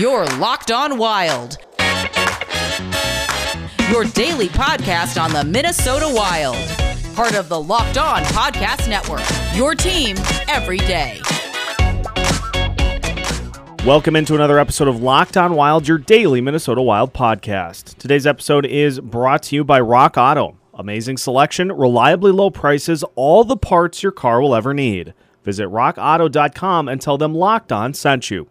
Your Locked On Wild. Your daily podcast on the Minnesota Wild. Part of the Locked On Podcast Network. Your team every day. Welcome into another episode of Locked On Wild, your daily Minnesota Wild podcast. Today's episode is brought to you by Rock Auto. Amazing selection, reliably low prices, all the parts your car will ever need. Visit rockauto.com and tell them Locked On sent you.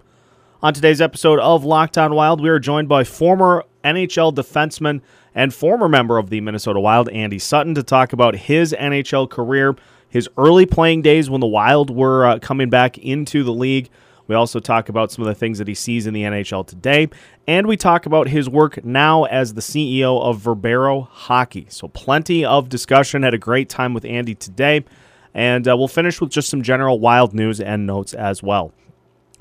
On today's episode of Locked On Wild, we are joined by former NHL defenseman and former member of the Minnesota Wild, Andy Sutton, to talk about his NHL career, his early playing days when the Wild were uh, coming back into the league. We also talk about some of the things that he sees in the NHL today, and we talk about his work now as the CEO of Verbero Hockey. So, plenty of discussion. Had a great time with Andy today, and uh, we'll finish with just some general Wild news and notes as well.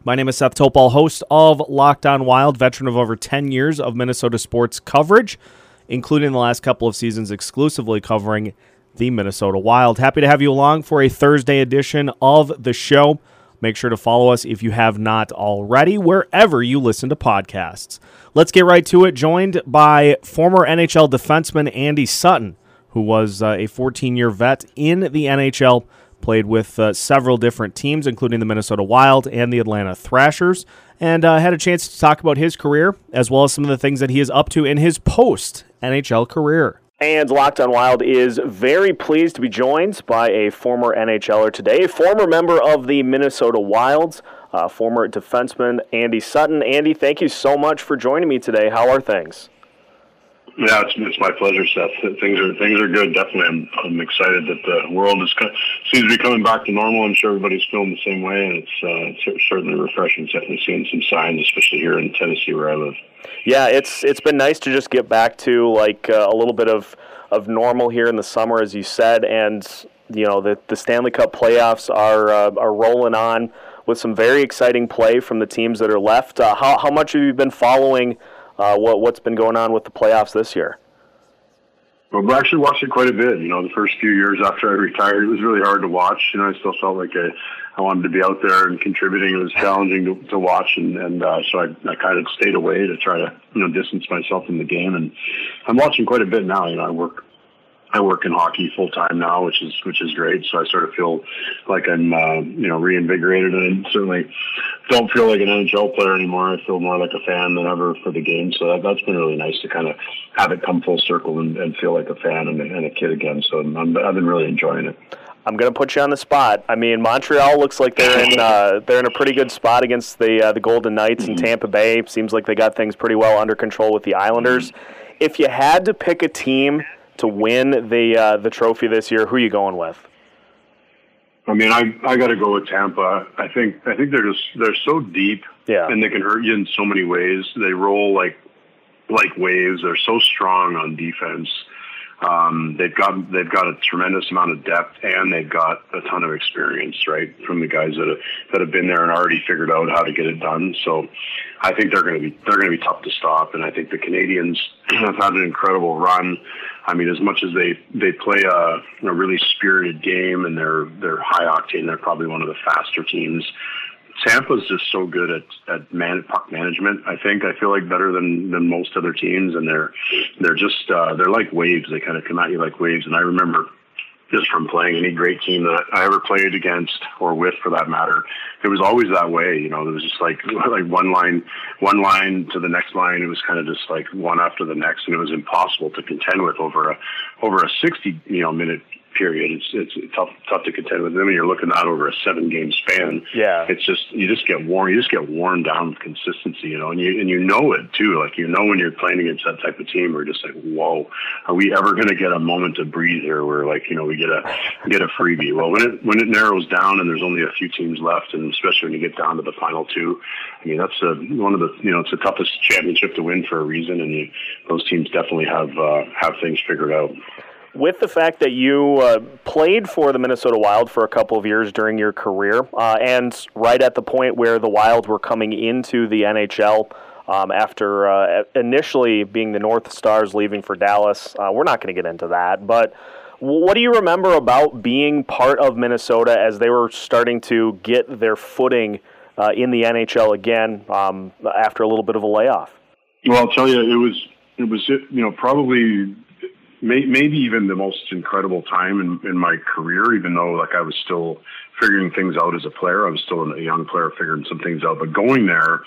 My name is Seth Topal, host of Locked On Wild, veteran of over 10 years of Minnesota sports coverage, including the last couple of seasons exclusively covering the Minnesota Wild. Happy to have you along for a Thursday edition of the show. Make sure to follow us if you have not already, wherever you listen to podcasts. Let's get right to it. Joined by former NHL defenseman Andy Sutton, who was uh, a 14 year vet in the NHL played with uh, several different teams, including the Minnesota Wild and the Atlanta Thrashers, and uh, had a chance to talk about his career as well as some of the things that he is up to in his post NHL career. And Locked on Wild is very pleased to be joined by a former NHLer today, former member of the Minnesota Wilds, uh, former defenseman Andy Sutton. Andy, thank you so much for joining me today. How are things? Yeah, it's, it's my pleasure, Seth. Things are things are good. Definitely, I'm, I'm excited that the world is seems to be coming back to normal. I'm sure everybody's feeling the same way, and it's, uh, it's certainly refreshing. Definitely seeing some signs, especially here in Tennessee where I live. Yeah, it's it's been nice to just get back to like uh, a little bit of of normal here in the summer, as you said, and you know the the Stanley Cup playoffs are uh, are rolling on with some very exciting play from the teams that are left. Uh, how how much have you been following? Uh, what what's been going on with the playoffs this year? Well, we actually watched it quite a bit. You know, the first few years after I retired, it was really hard to watch. You know, I still felt like I, I wanted to be out there and contributing. It was challenging to, to watch, and and uh, so I, I kind of stayed away to try to you know distance myself from the game. And I'm watching quite a bit now. You know, I work I work in hockey full time now, which is which is great. So I sort of feel like I'm uh, you know reinvigorated, and I certainly don't feel like an NHL player anymore. I feel more like a fan than ever for the game. So that, that's been really nice to kind of have it come full circle and, and feel like a fan and a, and a kid again. So I'm, I've been really enjoying it. I'm going to put you on the spot. I mean, Montreal looks like they're in uh, they're in a pretty good spot against the uh, the Golden Knights mm-hmm. in Tampa Bay. Seems like they got things pretty well under control with the Islanders. Mm-hmm. If you had to pick a team to win the uh, the trophy this year, who are you going with? I mean, I I got to go with Tampa. I think I think they're just they're so deep, yeah, and they can hurt you in so many ways. They roll like like waves. They're so strong on defense. Um, they've got they've got a tremendous amount of depth and they've got a ton of experience, right, from the guys that have, that have been there and already figured out how to get it done. So, I think they're going to be they're going to be tough to stop. And I think the Canadiens have had an incredible run. I mean, as much as they they play a, a really spirited game and they're they're high octane, they're probably one of the faster teams. Tampa's just so good at at man, puck management. I think I feel like better than than most other teams, and they're they're just uh, they're like waves. They kind of come at you like waves. And I remember just from playing any great team that I ever played against or with, for that matter, it was always that way. You know, it was just like like one line, one line to the next line. It was kind of just like one after the next, and it was impossible to contend with over a over a sixty you know minute period. It's it's tough tough to contend with them. And you're looking at over a seven game span. Yeah, it's just you just get worn. You just get worn down with consistency, you know, and you and you know it too. Like you know when you're playing against that type of team, we're just like, whoa, are we ever going to get a moment to breathe here? Where like you know we get a get a freebie. Well, when it when it narrows down and there's only a few teams left, and especially when you get down to the final two, I mean that's a, one of the you know it's the toughest championship to win for a reason, and you, those teams definitely have uh, have things figured out with the fact that you uh, played for the Minnesota Wild for a couple of years during your career, uh, and right at the point where the Wild were coming into the NHL um, after uh, initially being the North Stars leaving for Dallas, uh, we're not going to get into that. But what do you remember about being part of Minnesota as they were starting to get their footing? uh, in the NHL again um, after a little bit of a layoff? Well, I'll tell you, it was it was you know probably may, maybe even the most incredible time in, in my career. Even though like I was still figuring things out as a player, I was still a young player figuring some things out. But going there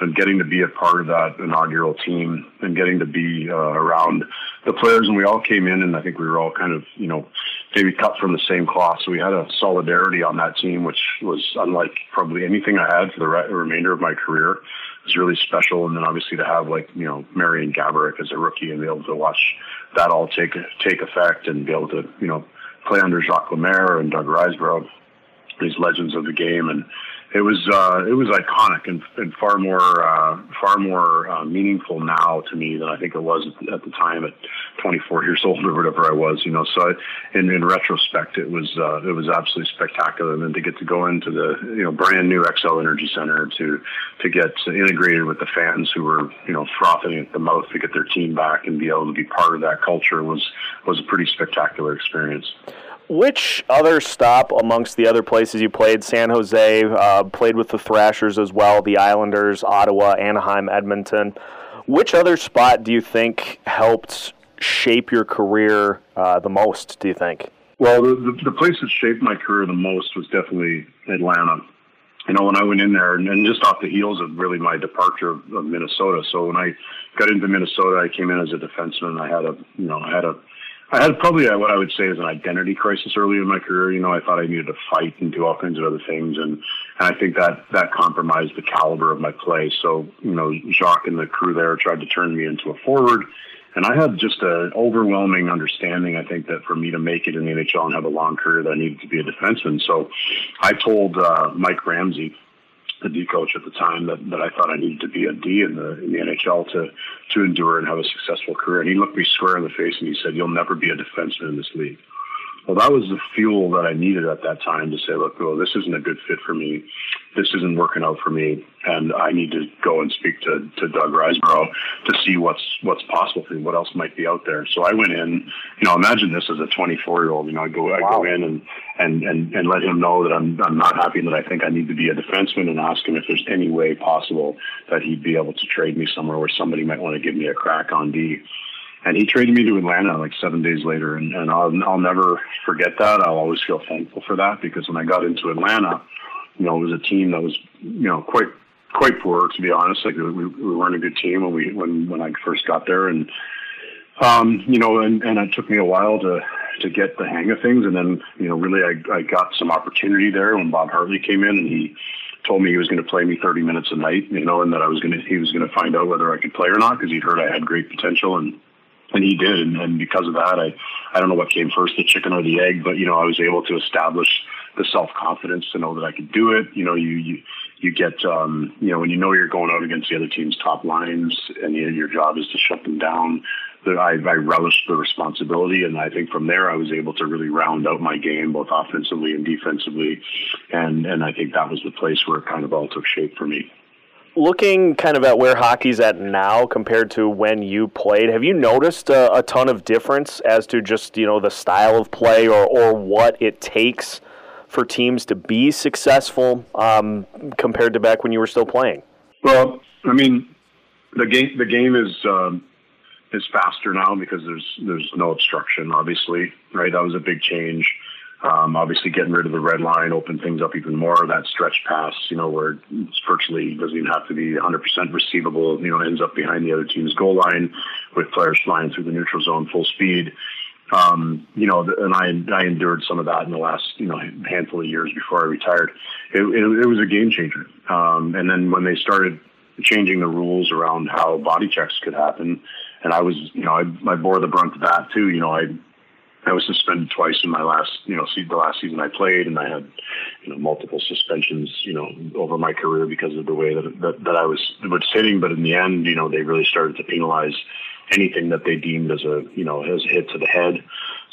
and getting to be a part of that inaugural team and getting to be uh, around the players, and we all came in, and I think we were all kind of you know maybe cut from the same cloth. So we had a solidarity on that team, which was unlike probably anything I had for the re- remainder of my career was really special. And then obviously to have like, you know, Marian Gaborik as a rookie and be able to watch that all take, take effect and be able to, you know, play under Jacques Lemaire and Doug Risebrough, these legends of the game. And it was uh, it was iconic and, and far more uh, far more uh, meaningful now to me than I think it was at the time at 24 years old or whatever I was. You know, so I, in in retrospect, it was uh, it was absolutely spectacular. And then to get to go into the you know brand new Xcel Energy Center to to get integrated with the fans who were you know frothing at the mouth to get their team back and be able to be part of that culture was was a pretty spectacular experience. Which other stop amongst the other places you played? San Jose, uh, played with the Thrashers as well, the Islanders, Ottawa, Anaheim, Edmonton. Which other spot do you think helped shape your career uh, the most, do you think? Well, the, the, the, place that shaped my career the most was definitely Atlanta. You know, when I went in there, and, and just off the heels of really my departure of, of Minnesota. So when I got into Minnesota, I came in as a defenseman. I had a, you know, I had a I had probably what I would say is an identity crisis early in my career. You know, I thought I needed to fight and do all kinds of other things, and, and I think that that compromised the caliber of my play. So, you know, Jacques and the crew there tried to turn me into a forward, and I had just an overwhelming understanding. I think that for me to make it in the NHL and have a long career, that I needed to be a defenseman. So, I told uh, Mike Ramsey, the D coach at the time that, that I thought I needed to be a D in the in the NHL to to endure and have a successful career. And he looked me square in the face and he said, "You'll never be a defenseman in this league." Well, that was the fuel that I needed at that time to say, look, well, this isn't a good fit for me. This isn't working out for me. And I need to go and speak to, to Doug Risebrough to see what's, what's possible for me, what else might be out there. So I went in, you know, imagine this as a 24 year old, you know, I go, I go in and, and, and, and let him know that I'm, I'm not happy and that I think I need to be a defenseman and ask him if there's any way possible that he'd be able to trade me somewhere where somebody might want to give me a crack on D and he traded me to Atlanta like seven days later, and, and I'll, I'll never forget that. I'll always feel thankful for that because when I got into Atlanta, you know, it was a team that was, you know, quite quite poor to be honest. Like we, we weren't a good team when we when when I first got there, and um, you know, and, and it took me a while to to get the hang of things, and then you know, really, I I got some opportunity there when Bob Hartley came in, and he told me he was going to play me 30 minutes a night, you know, and that I was going to he was going to find out whether I could play or not because he'd heard I had great potential and and he did. And, and because of that, I, I don't know what came first, the chicken or the egg, but you know, I was able to establish the self confidence to know that I could do it. You know, you, you, you get, um, you know, when you know you're going out against the other team's top lines and you, your job is to shut them down, that I, I relished the responsibility. And I think from there, I was able to really round out my game, both offensively and defensively. And, and I think that was the place where it kind of all took shape for me looking kind of at where hockey's at now compared to when you played, have you noticed a, a, ton of difference as to just you know the style of play or or what it takes for teams to be successful um, compared to back when you were still playing? Well, I mean, the game the game is. Um, is faster now because there's there's no obstruction. Obviously, right? That was a big change. Um, obviously, getting rid of the red line opened things up even more. That stretch pass, you know, where it's virtually doesn't even have to be 100% receivable, you know, ends up behind the other team's goal line with players flying through the neutral zone full speed. Um, you know, and I, I endured some of that in the last, you know, handful of years before I retired. It, it, it was a game changer. Um, and then when they started changing the rules around how body checks could happen, and I was, you know, I, I bore the brunt of that too. You know, I I was suspended twice in my last, you know, the last season I played, and I had, you know, multiple suspensions, you know, over my career because of the way that that, that I was was hitting. But in the end, you know, they really started to penalize anything that they deemed as a, you know, as a hit to the head.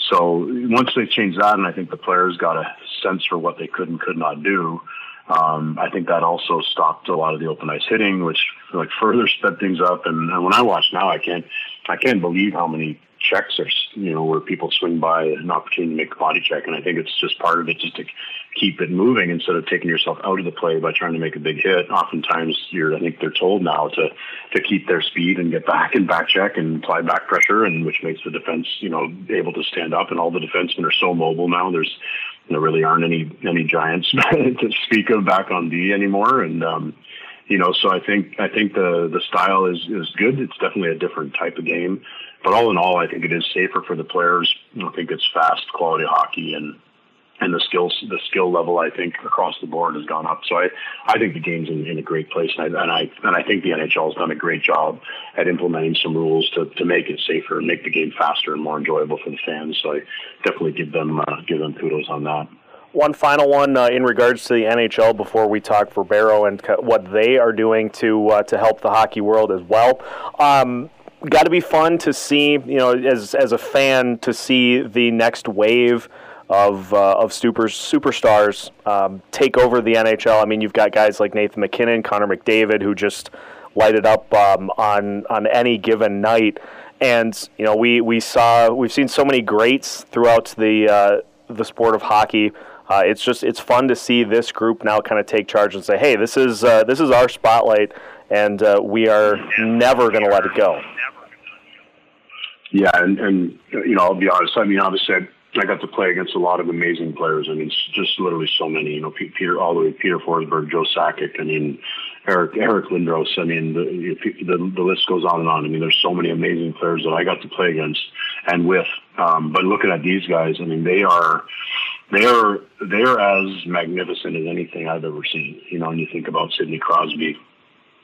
So once they changed that, and I think the players got a sense for what they could and could not do. Um, I think that also stopped a lot of the open ice hitting, which like further sped things up. And, and when I watch now, I can't, I can't believe how many checks are you know where people swing by an opportunity to make a body check, and I think it's just part of it just to keep it moving instead of taking yourself out of the play by trying to make a big hit. Oftentimes, you're I think they're told now to to keep their speed and get back and back check and apply back pressure, and which makes the defense you know able to stand up. And all the defensemen are so mobile now. There's there really aren't any any giants to speak of back on D anymore, and um, you know, so I think I think the the style is is good. It's definitely a different type of game, but all in all, I think it is safer for the players. I think it's fast, quality hockey, and and the skills the skill level I think across the board has gone up. So I I think the game's in, in a great place, and I, and I and I think the NHL has done a great job at implementing some rules to to make it safer and make the game faster and more enjoyable for the fans. So I definitely give them uh, give them kudos on that. One final one uh, in regards to the NHL before we talk Verbero and what they are doing to uh, to help the hockey world as well. Um, Got to be fun to see, you know, as as a fan to see the next wave of uh, of super superstars um, take over the NHL. I mean, you've got guys like Nathan MacKinnon, Connor McDavid, who just light it up um, on on any given night. And you know, we we saw we've seen so many greats throughout the uh, the sport of hockey. Uh, it's just it's fun to see this group now kind of take charge and say, hey, this is uh, this is our spotlight, and uh, we are never going to let it go. Yeah, and, and you know, I'll be honest. I mean, obviously, I got to play against a lot of amazing players. I mean, just literally so many. You know, Peter all the way Peter Forsberg, Joe Sakic. I mean, Eric Eric Lindros. I mean, the, the the list goes on and on. I mean, there's so many amazing players that I got to play against and with. Um, but looking at these guys, I mean, they are they are they are as magnificent as anything I've ever seen. You know, when you think about Sidney Crosby,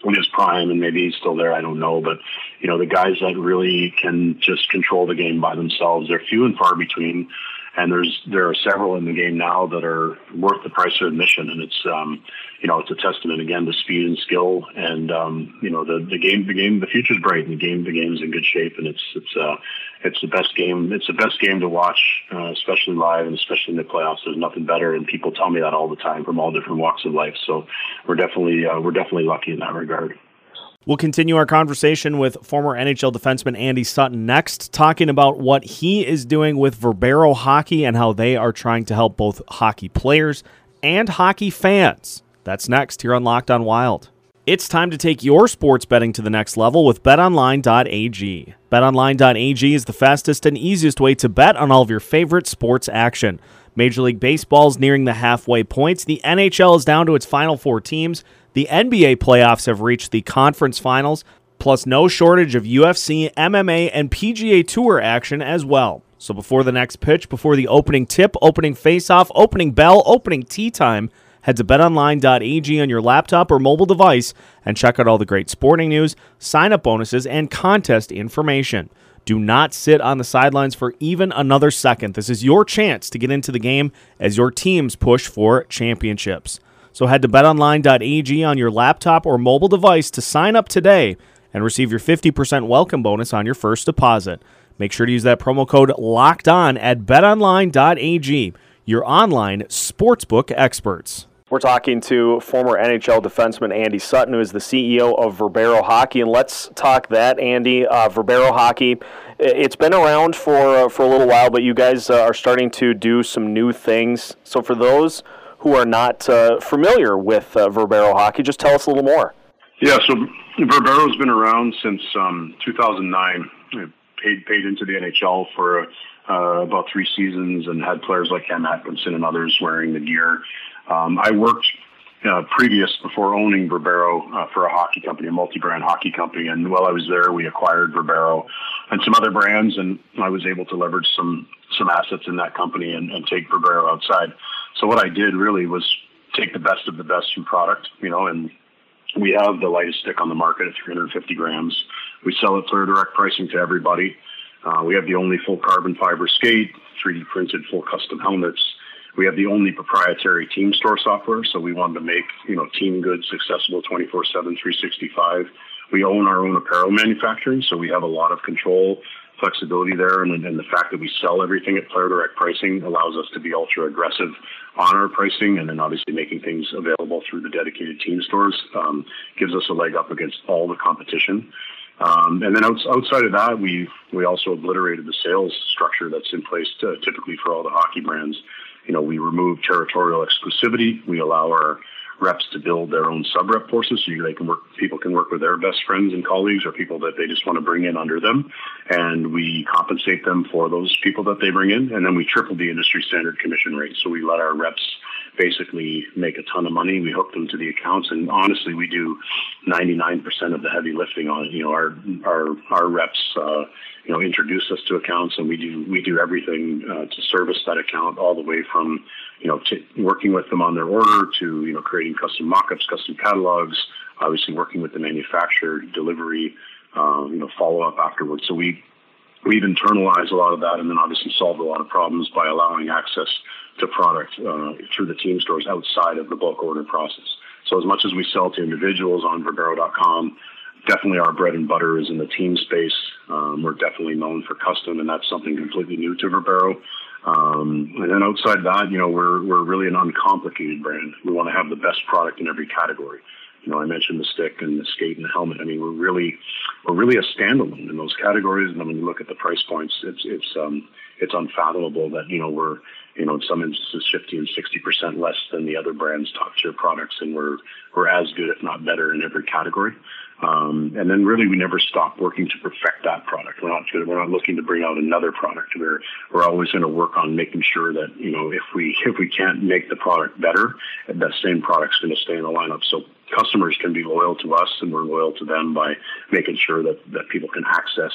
in his prime, and maybe he's still there. I don't know, but you know, the guys that really can just control the game by themselves, they're few and far between. And there's there are several in the game now that are worth the price of admission, and it's um, you know it's a testament again to speed and skill, and um, you know the the game the game the future's bright, and the game the game's in good shape, and it's it's uh, it's the best game. It's the best game to watch, uh, especially live and especially in the playoffs. There's nothing better, and people tell me that all the time from all different walks of life. So we're definitely uh, we're definitely lucky in that regard. We'll continue our conversation with former NHL defenseman Andy Sutton next, talking about what he is doing with Verbero Hockey and how they are trying to help both hockey players and hockey fans. That's next here on Locked On Wild. It's time to take your sports betting to the next level with betonline.ag. BetOnline.ag is the fastest and easiest way to bet on all of your favorite sports action. Major League Baseball is nearing the halfway points. The NHL is down to its final four teams. The NBA playoffs have reached the conference finals, plus no shortage of UFC, MMA, and PGA Tour action as well. So before the next pitch, before the opening tip, opening faceoff, opening bell, opening tea time, Head to betonline.ag on your laptop or mobile device and check out all the great sporting news, sign up bonuses, and contest information. Do not sit on the sidelines for even another second. This is your chance to get into the game as your teams push for championships. So head to betonline.ag on your laptop or mobile device to sign up today and receive your 50% welcome bonus on your first deposit. Make sure to use that promo code locked on at betonline.ag, your online sportsbook experts. We're talking to former NHL defenseman Andy Sutton, who is the CEO of Verbero Hockey, and let's talk that, Andy. Uh, Verbero Hockey, it's been around for uh, for a little while, but you guys uh, are starting to do some new things. So, for those who are not uh, familiar with uh, Verbero Hockey, just tell us a little more. Yeah, so Verbero's been around since um, 2009. It paid paid into the NHL for uh, about three seasons and had players like Cam Atkinson and others wearing the gear. Um, I worked uh, previous before owning Verbero uh, for a hockey company, a multi-brand hockey company. And while I was there, we acquired Verbero and some other brands, and I was able to leverage some some assets in that company and, and take Verbero outside. So what I did really was take the best of the best from product, you know, and we have the lightest stick on the market at 350 grams. We sell it for direct pricing to everybody. Uh, we have the only full carbon fiber skate, 3D printed full custom helmets. We have the only proprietary team store software, so we wanted to make you know team goods accessible 24/7, 365. We own our own apparel manufacturing, so we have a lot of control, flexibility there, and, and the fact that we sell everything at player direct pricing allows us to be ultra aggressive on our pricing, and then obviously making things available through the dedicated team stores um, gives us a leg up against all the competition. Um, and then outside of that, we we also obliterated the sales structure that's in place to, typically for all the hockey brands. You know, we remove territorial exclusivity. We allow our reps to build their own sub rep forces so they can work people can work with their best friends and colleagues or people that they just want to bring in under them. And we compensate them for those people that they bring in. And then we triple the industry standard commission rate. So we let our reps basically make a ton of money we hook them to the accounts and honestly we do 99% of the heavy lifting on it you know our our our reps uh, you know introduce us to accounts and we do we do everything uh, to service that account all the way from you know, working with them on their order to, you know, creating custom mockups, custom catalogs, obviously working with the manufacturer, delivery, um, you know, follow up afterwards. So we, we've internalized a lot of that and then obviously solved a lot of problems by allowing access to product uh, through the team stores outside of the bulk order process. So as much as we sell to individuals on Verbero.com, definitely our bread and butter is in the team space. Um, we're definitely known for custom, and that's something completely new to Verbero. Um, and then outside that, you know, we're we're really an uncomplicated brand. We want to have the best product in every category. You know, I mentioned the stick and the skate and the helmet. I mean, we're really we're really a standalone in those categories. And then when you look at the price points, it's it's um, it's unfathomable that you know we're you know in some instances 50 and 60 percent less than the other brands' top tier products, and we're we're as good, if not better, in every category. Um, and then really we never stop working to perfect that product. We're not we're not looking to bring out another product. We're we're always going to work on making sure that you know if we if we can't make the product better, that same product's going to stay in the lineup. So customers can be loyal to us, and we're loyal to them by making sure that that people can access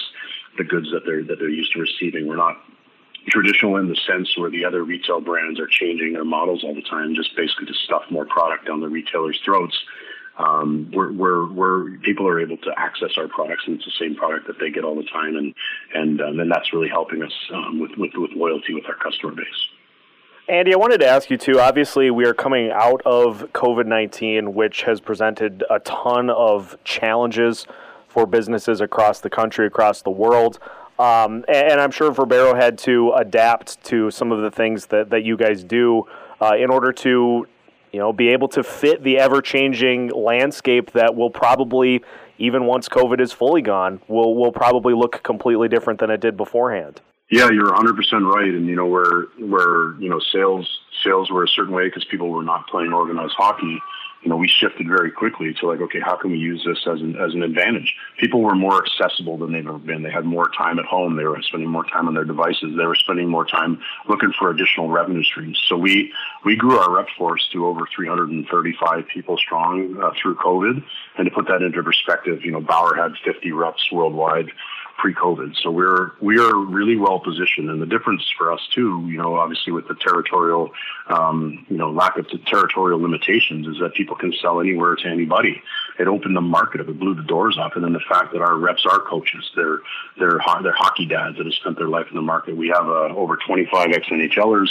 the goods that they're that they're used to receiving. We're not traditional in the sense where the other retail brands are changing their models all the time, just basically to stuff more product down the retailers' throats um, we're, we're, we're, people are able to access our products and it's the same product that they get all the time. And, and, um, and that's really helping us um, with, with, with loyalty with our customer base. Andy, I wanted to ask you too. Obviously, we are coming out of COVID 19, which has presented a ton of challenges for businesses across the country, across the world. Um, and, I'm sure Verbero had to adapt to some of the things that, that you guys do uh, in order to you know, be able to fit the ever changing landscape that will probably, even once COVID is fully gone, will will probably look completely different than it did beforehand. Yeah, you're 100 percent right, and you know where where you know sales sales were a certain way because people were not playing organized hockey you know, we shifted very quickly to like, okay, how can we use this as an, as an advantage? People were more accessible than they've ever been. They had more time at home. They were spending more time on their devices. They were spending more time looking for additional revenue streams. So we, we grew our rep force to over 335 people strong uh, through COVID. And to put that into perspective, you know, Bauer had 50 reps worldwide pre-COVID. So we're we are really well positioned, and the difference for us too, you know, obviously with the territorial, um, you know, lack of territorial limitations, is that people can sell anywhere to anybody. It opened the market up, it blew the doors off, and then the fact that our reps are coaches, they're they're they're hockey dads that have spent their life in the market. We have uh, over 25 ex NHLers.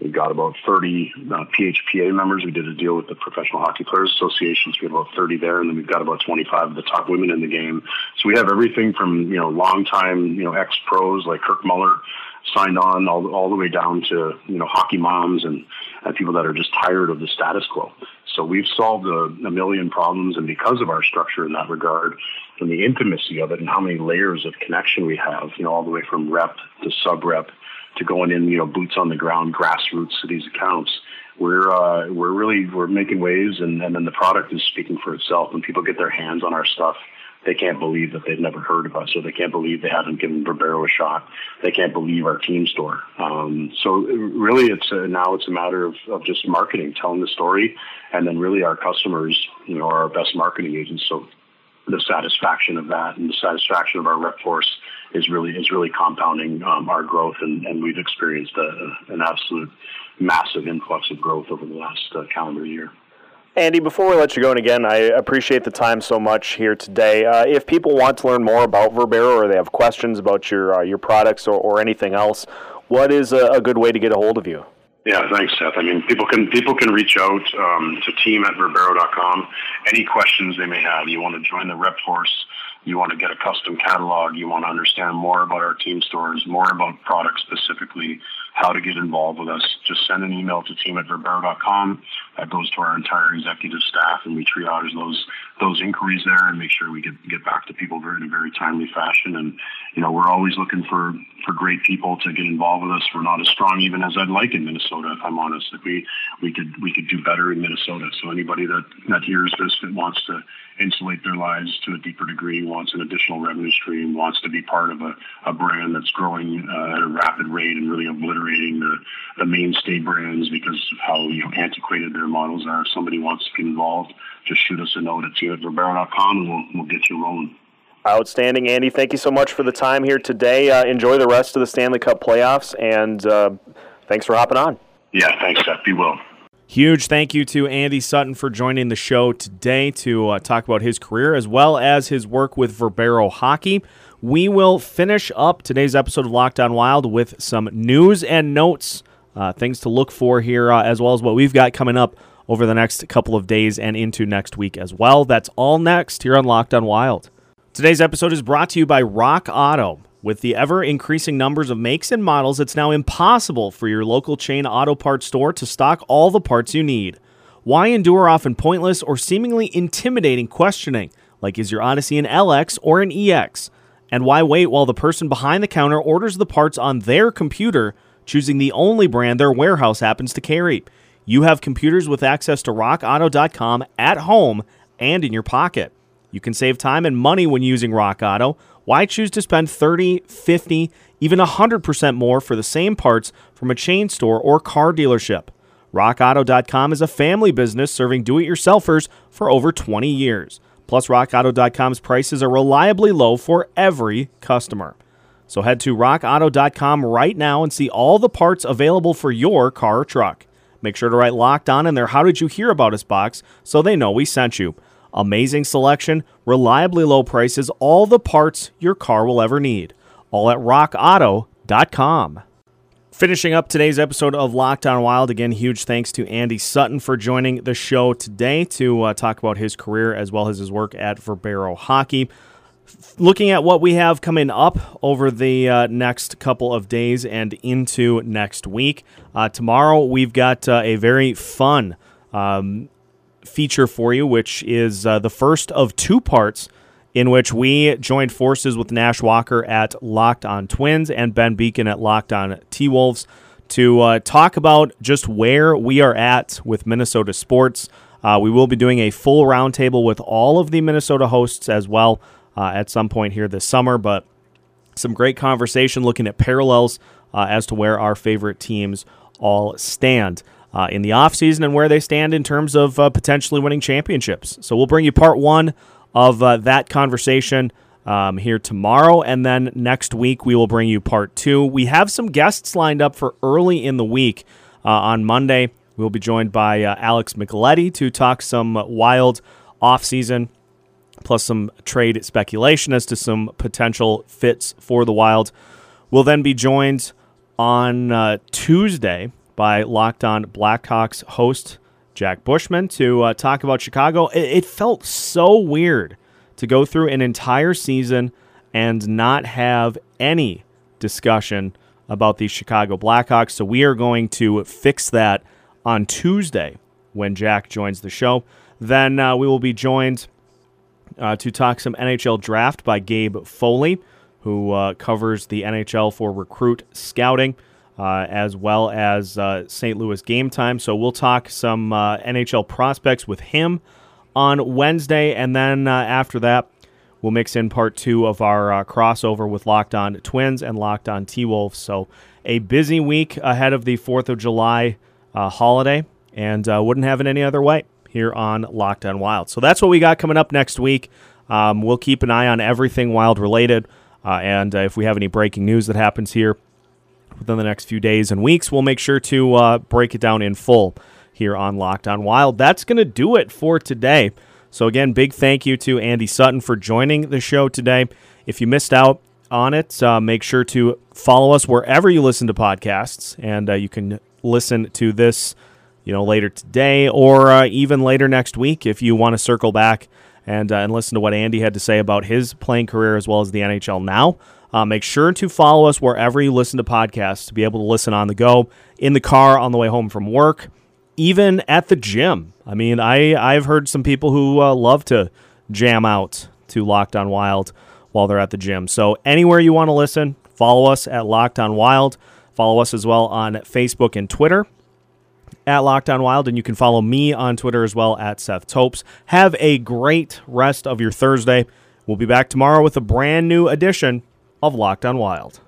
We've got about 30 uh, PHPA members. We did a deal with the Professional Hockey Players Association. So we have about 30 there, and then we've got about 25 of the top women in the game. So we have everything from you know long time you know ex pros like Kirk Muller signed on all, all the way down to you know hockey moms and, and people that are just tired of the status quo. So we've solved a, a million problems, and because of our structure in that regard, and the intimacy of it, and how many layers of connection we have, you know, all the way from rep to sub rep to going in, you know, boots on the ground, grassroots to these accounts. We're uh, we're really we're making waves, and, and then the product is speaking for itself. When people get their hands on our stuff, they can't believe that they've never heard of us, or they can't believe they haven't given Verbero a shot. They can't believe our team store. Um, so really, it's a, now it's a matter of, of just marketing, telling the story, and then really our customers, you know, are our best marketing agents. So the satisfaction of that and the satisfaction of our rep force is really is really compounding um, our growth, and, and we've experienced a, an absolute massive influx of growth over the last uh, calendar year. Andy, before we let you go, and again, I appreciate the time so much here today. Uh, if people want to learn more about Verbero or they have questions about your uh, your products or, or anything else, what is a, a good way to get a hold of you? Yeah, thanks, Seth. I mean, people can people can reach out um, to team at verbero.com. Any questions they may have. You want to join the rep force, you want to get a custom catalog, you want to understand more about our team stores, more about products specifically, how to get involved with us, just send an email to team at verbero.com. That goes to our entire executive staff, and we triage those those inquiries there and make sure we get get back to people in a very timely fashion. And you know, we're always looking for for great people to get involved with us. We're not as strong even as I'd like in Minnesota, if I'm honest. Like we we could we could do better in Minnesota. So anybody that that hears this that wants to insulate their lives to a deeper degree, wants an additional revenue stream, wants to be part of a, a brand that's growing uh, at a rapid rate and really obliterating the, the mainstay brands because of how you know antiquated their models are. If somebody wants to get involved, just shoot us a note at verbero.com and we'll, we'll get you rolling. Outstanding, Andy. Thank you so much for the time here today. Uh, enjoy the rest of the Stanley Cup playoffs, and uh, thanks for hopping on. Yeah, thanks, Seth. Be well. Huge thank you to Andy Sutton for joining the show today to uh, talk about his career as well as his work with Verbero Hockey. We will finish up today's episode of Locked On Wild with some news and notes, uh, things to look for here, uh, as well as what we've got coming up over the next couple of days and into next week as well. That's all next here on Locked On Wild. Today's episode is brought to you by Rock Auto. With the ever increasing numbers of makes and models, it's now impossible for your local chain auto parts store to stock all the parts you need. Why endure often pointless or seemingly intimidating questioning, like is your Odyssey an LX or an EX? And why wait while the person behind the counter orders the parts on their computer, choosing the only brand their warehouse happens to carry? You have computers with access to rockauto.com at home and in your pocket. You can save time and money when using Rock Auto. Why choose to spend 30, 50, even 100% more for the same parts from a chain store or car dealership? RockAuto.com is a family business serving do it yourselfers for over 20 years. Plus, RockAuto.com's prices are reliably low for every customer. So head to RockAuto.com right now and see all the parts available for your car or truck. Make sure to write locked on in their How Did You Hear About Us box so they know we sent you. Amazing selection, reliably low prices, all the parts your car will ever need. All at rockauto.com. Finishing up today's episode of Locked On Wild, again, huge thanks to Andy Sutton for joining the show today to uh, talk about his career as well as his work at Verbero Hockey. Looking at what we have coming up over the uh, next couple of days and into next week. Uh, tomorrow, we've got uh, a very fun um, feature for you, which is uh, the first of two parts in which we joined forces with Nash Walker at Locked On Twins and Ben Beacon at Locked On T Wolves to uh, talk about just where we are at with Minnesota sports. Uh, we will be doing a full roundtable with all of the Minnesota hosts as well uh, at some point here this summer, but some great conversation looking at parallels uh, as to where our favorite teams all stand uh, in the offseason and where they stand in terms of uh, potentially winning championships. So we'll bring you part one of uh, that conversation um, here tomorrow. And then next week, we will bring you part two. We have some guests lined up for early in the week uh, on Monday. We'll be joined by uh, Alex Micheletti to talk some wild offseason plus some trade speculation as to some potential fits for the Wild. We'll then be joined on uh, Tuesday by Locked On Blackhawks host Jack Bushman to uh, talk about Chicago. It, it felt so weird to go through an entire season and not have any discussion about the Chicago Blackhawks. So we are going to fix that on Tuesday when Jack joins the show. Then uh, we will be joined uh, to talk some NHL draft by Gabe Foley, who uh, covers the NHL for recruit scouting uh, as well as uh, St. Louis game time. So we'll talk some uh, NHL prospects with him on Wednesday, and then uh, after that, we'll mix in part two of our crossover with Locked On Twins and Locked On T Wolves. So a busy week ahead of the Fourth of July holiday, and wouldn't have it any other way here on Locked On Wild. So that's what we got coming up next week. Um, we'll keep an eye on everything Wild related. and if we have any breaking news that happens here, within the next few days and weeks. We'll make sure to uh, break it down in full here on Locked On Wild. That's going to do it for today. So, again, big thank you to Andy Sutton for joining the show today. If you missed out on it, uh, make sure to follow us wherever you listen to podcasts, and uh, you can listen to this, you know, later today or uh, even later next week if you want to circle back and uh, and listen to what Andy had to say about his playing career as well as the NHL now. Uh, make sure to follow us wherever you listen to podcasts to be able to listen on the go, in the car, on the way home from work, even at the gym. I mean, I I've heard some people who uh, love to jam out to Locked On Wild while they're at the gym. So anywhere you want to listen, follow us at Locked On Wild. Follow us as well on Facebook and Twitter at Locked On Wild, and you can follow me on Twitter as well at Seth Topes. Have a great rest of your Thursday. We'll be back tomorrow with a brand new edition of Locked On Wild.